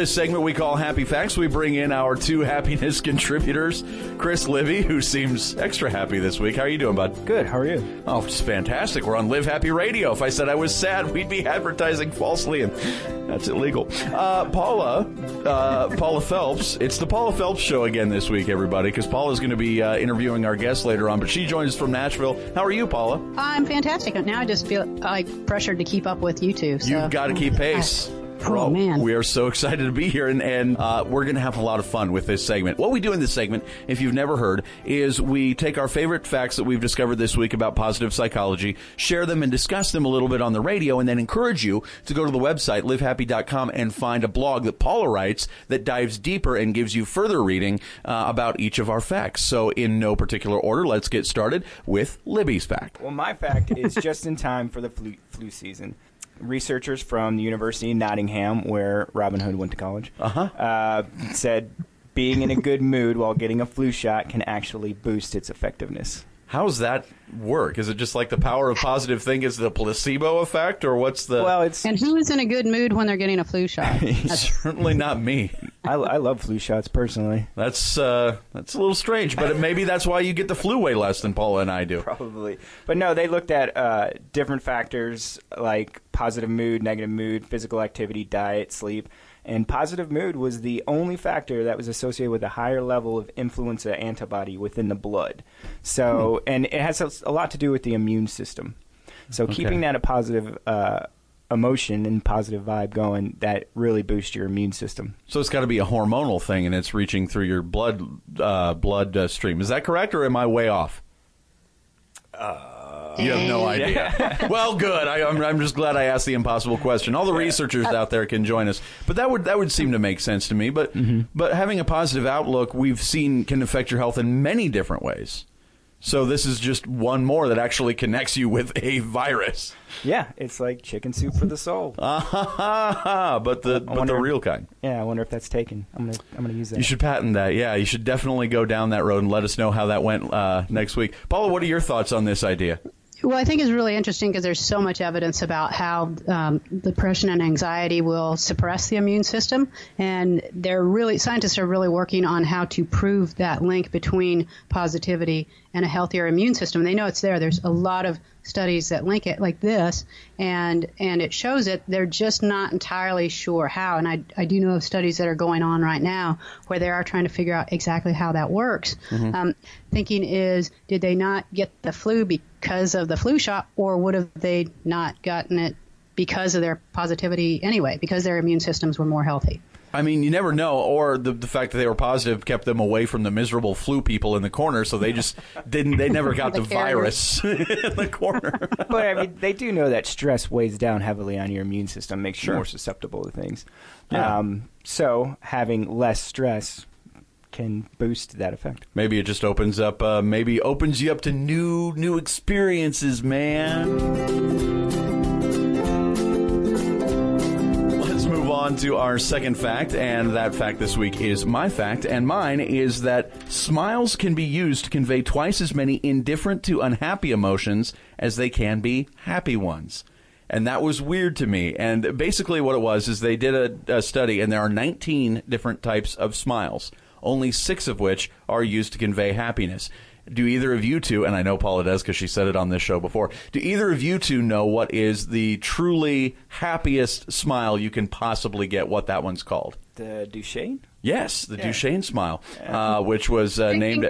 this segment we call Happy Facts, we bring in our two happiness contributors, Chris Libby, who seems extra happy this week. How are you doing, bud? Good. How are you? Oh, it's fantastic. We're on Live Happy Radio. If I said I was sad, we'd be advertising falsely, and that's illegal. Uh, Paula, uh, Paula Felps. It's the Paula Felps show again this week, everybody, because Paula's going to be uh, interviewing our guest later on, but she joins us from Nashville. How are you, Paula? I'm fantastic. Now I just feel like pressured to keep up with you two. So. You've got to keep pace. Oh, man. We are so excited to be here, and, and uh, we're going to have a lot of fun with this segment. What we do in this segment, if you've never heard, is we take our favorite facts that we've discovered this week about positive psychology, share them and discuss them a little bit on the radio, and then encourage you to go to the website, livehappy.com, and find a blog that Paula writes that dives deeper and gives you further reading uh, about each of our facts. So, in no particular order, let's get started with Libby's fact. Well, my fact is just in time for the flu, flu season. Researchers from the University of Nottingham, where Robin Hood went to college, uh-huh. said being in a good mood while getting a flu shot can actually boost its effectiveness. How does that work? Is it just like the power of positive thing is the placebo effect, or what's the? Well, it's And who is in a good mood when they're getting a flu shot? Certainly not me. I, I love flu shots personally. That's uh, that's a little strange, but maybe that's why you get the flu way less than Paula and I do. Probably. But no, they looked at uh, different factors like positive mood, negative mood, physical activity, diet, sleep. And positive mood was the only factor that was associated with a higher level of influenza antibody within the blood. So, and it has a, lot to do with the immune system. So, keeping that a positive uh, emotion and positive vibe going, that really boosts your immune system. So it's got to be a hormonal thing, and it's reaching through your blood uh, blood uh, stream. Is that correct, or am I way off? You have no idea. well, good. I, I'm, I'm just glad I asked the impossible question. All the researchers out there can join us, but that would that would seem to make sense to me. But but having a positive outlook, we've seen can affect your health in many different ways. So this is just one more that actually connects you with a virus. Yeah, it's like chicken soup for the soul. Ah! But the but the real kind. Yeah, I wonder if that's taken. I'm gonna I'm gonna use that. You should patent that. Yeah, you should definitely go down that road and let us know how that went uh, next week. Paula, what are your thoughts on this idea? Well, I think it's really interesting because there's so much evidence about how um, depression and anxiety will suppress the immune system, and they're really scientists are really working on how to prove that link between positivity and a healthier immune system. They know it's there. There's a lot of studies that link it like this, and and it shows it. They're just not entirely sure how. And I I do know of studies that are going on right now where they are trying to figure out exactly how that works. Um, thinking is, did they not get the flu because of the flu shot, or would have they not gotten it because of their positivity anyway, because their immune systems were more healthy? I mean, you never know, or the, the fact that they were positive kept them away from the miserable flu people in the corner, so they just didn't. They never got the, The virus in the corner. but I mean, they do know that stress weighs down heavily on your immune system, makes you more susceptible to things. Yeah. Um, so having less stress can boost that effect. maybe it just opens up. Uh, maybe opens you up to new new experiences, man. On to our second fact, and that fact this week is my fact, and mine is that smiles can be used to convey twice as many indifferent to unhappy emotions as they can be happy ones. And that was weird to me. And basically, what it was is they did a, a study, and there are 19 different types of smiles, only six of which are used to convey happiness. Do either of you two, and I know Paula does because she said it on this show before, do either of you two know what is the truly happiest smile you can possibly get, what that one's called? The Duchenne? Yes, the Duchenne smile, uh, which was uh, named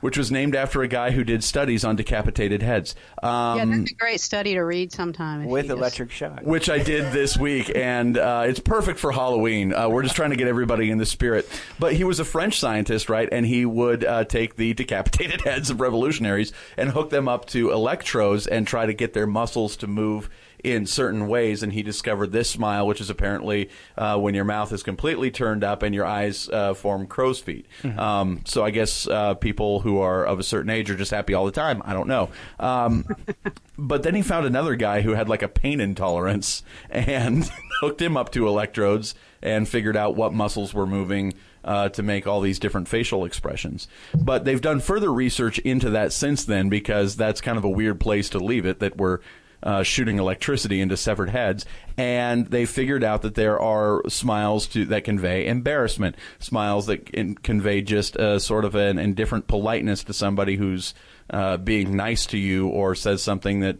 which was named after a guy who did studies on decapitated heads. Um, yeah, that's a great study to read sometime. With you just- electric shock. which I did this week, and uh, it's perfect for Halloween. Uh, we're just trying to get everybody in the spirit. But he was a French scientist, right? And he would uh, take the decapitated heads of revolutionaries and hook them up to electrodes and try to get their muscles to move in certain ways. And he discovered this smile, which is apparently uh, when your mouth is completely turned up and your eyes uh, form crow's feet. Um, so I guess uh, people who are of a certain age are just happy all the time. I don't know. Um, but then he found another guy who had like a pain intolerance and hooked him up to electrodes and figured out what muscles were moving uh, to make all these different facial expressions. But they've done further research into that since then because that's kind of a weird place to leave it that we're uh, shooting electricity into severed heads, and they figured out that there are smiles to, that convey embarrassment, smiles that in, convey just a sort of an indifferent politeness to somebody who's uh, being nice to you or says something that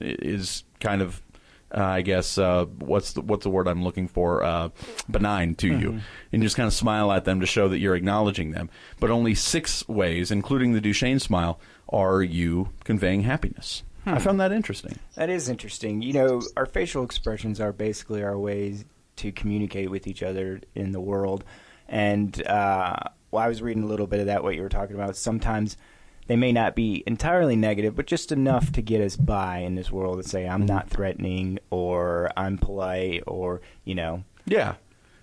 is kind of uh, I guess uh, what's the, what's the word I'm looking for? Uh, benign to mm-hmm. you, and just kind of smile at them to show that you're acknowledging them. But only six ways, including the Duchenne smile, are you conveying happiness. Hmm. I found that interesting. That is interesting. You know, our facial expressions are basically our ways to communicate with each other in the world. And uh, well, I was reading a little bit of that, what you were talking about. Sometimes they may not be entirely negative, but just enough to get us by in this world to say, I'm not threatening or I'm polite or, you know. Yeah.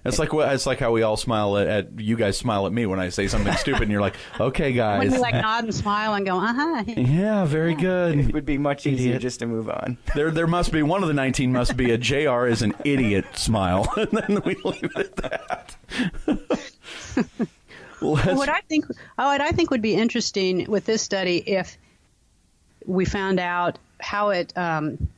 It's like it's like how we all smile at, at, you guys smile at me when I say something stupid, and you're like, "Okay, guys." When you like nod and smile and go, "Uh huh." Yeah, very good. It would be much easier idiot. just to move on. There, there must be one of the 19 must be a Jr. is an idiot smile, and then we leave it at that. what I think, oh, what I think would be interesting with this study if we found out how it um,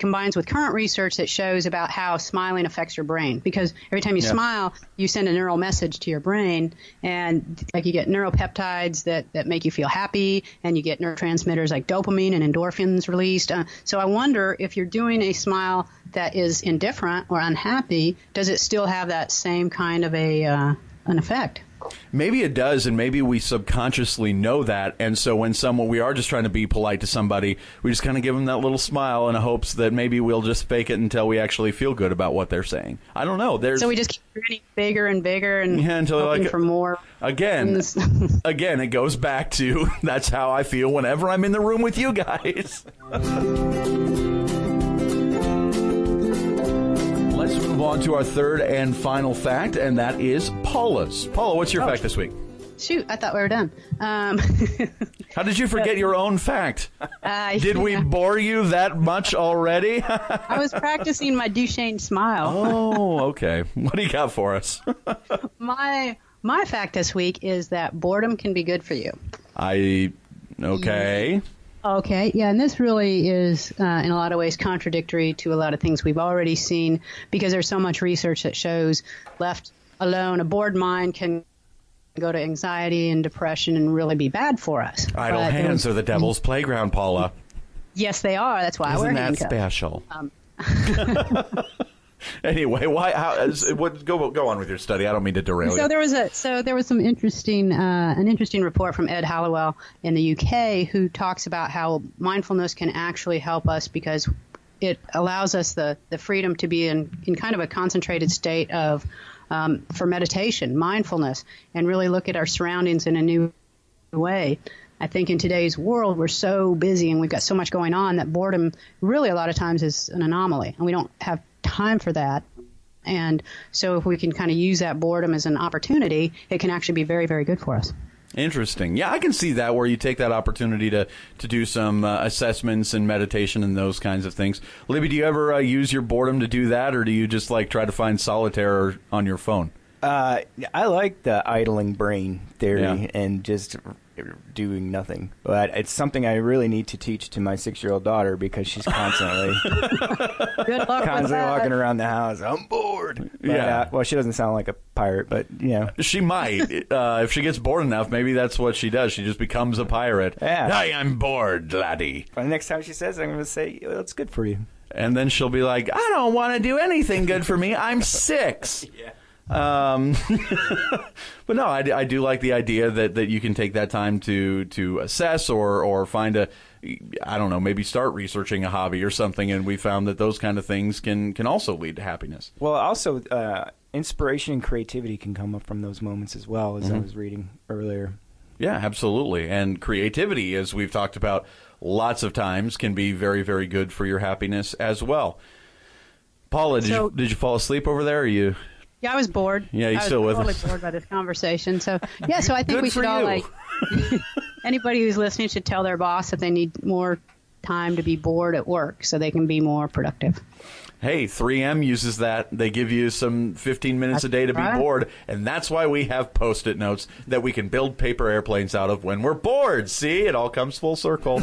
combines with current research that shows about how smiling affects your brain. Because every time you yeah. smile, you send a neural message to your brain, and like you get neuropeptides that, that make you feel happy, and you get neurotransmitters like dopamine and endorphins released. Uh, so I wonder if you're doing a smile that is indifferent or unhappy, does it still have that same kind of a uh, an effect? Maybe it does, and maybe we subconsciously know that. And so when someone we are just trying to be polite to somebody, we just kind of give them that little smile in hopes that maybe we'll just fake it until we actually feel good about what they're saying. I don't know. There's so we just keep getting bigger and bigger and yeah, until hoping like, for more. Again, again, it goes back to that's how I feel whenever I'm in the room with you guys. Let's move on to our third and final fact, and that is Paula's. Paula, what's your oh. fact this week? Shoot, I thought we were done. Um, How did you forget your own fact? Uh, did yeah. we bore you that much already? I was practicing my Duchenne smile. oh, okay. What do you got for us? my my fact this week is that boredom can be good for you. I okay. Yeah. Okay, yeah, and this really is, uh, in a lot of ways, contradictory to a lot of things we've already seen because there's so much research that shows left alone, a bored mind can go to anxiety and depression and really be bad for us. Idle but hands are the devil's playground, Paula. Yes, they are. That's why Isn't I wear that handcuffs. special? Um, anyway, why? How? What? Go go on with your study. I don't mean to derail so you. there was a so there was some interesting uh, an interesting report from Ed Halliwell in the UK who talks about how mindfulness can actually help us because it allows us the the freedom to be in in kind of a concentrated state of um, for meditation, mindfulness, and really look at our surroundings in a new way. I think in today's world, we're so busy and we've got so much going on that boredom really a lot of times is an anomaly, and we don't have time for that. And so if we can kind of use that boredom as an opportunity, it can actually be very, very good for us. Interesting. Yeah, I can see that where you take that opportunity to to do some uh, assessments and meditation and those kinds of things. Libby, do you ever uh, use your boredom to do that, or do you just like try to find solitaire on your phone? Uh, I like the idling brain theory yeah. and just doing nothing. But it's something I really need to teach to my six-year-old daughter because she's constantly constantly walking around the house. I'm bored. But, yeah. Uh, well, she doesn't sound like a pirate, but you know, she might. uh, if she gets bored enough, maybe that's what she does. She just becomes a pirate. Yeah. Hi, I'm bored, laddie. But the next time she says, I'm going to say, well, "It's good for you." And then she'll be like, "I don't want to do anything good for me. I'm six. yeah. Um, but no, I, I, do like the idea that, that you can take that time to to assess or or find a I don't know maybe start researching a hobby or something, and we found that those kind of things can can also lead to happiness. Well, also uh, inspiration and creativity can come up from those moments as well, as mm-hmm. I was reading earlier. Yeah, absolutely, and creativity, as we've talked about lots of times, can be very very good for your happiness as well. Paula, did, so, you, did you fall asleep over there? Or you yeah, I was bored. Yeah, you still with totally us. bored by this conversation. So yeah, so I think we should all like anybody who's listening should tell their boss that they need more time to be bored at work so they can be more productive. Hey, 3M uses that. They give you some 15 minutes that's a day to right. be bored, and that's why we have post-it notes that we can build paper airplanes out of when we're bored. See, it all comes full circle.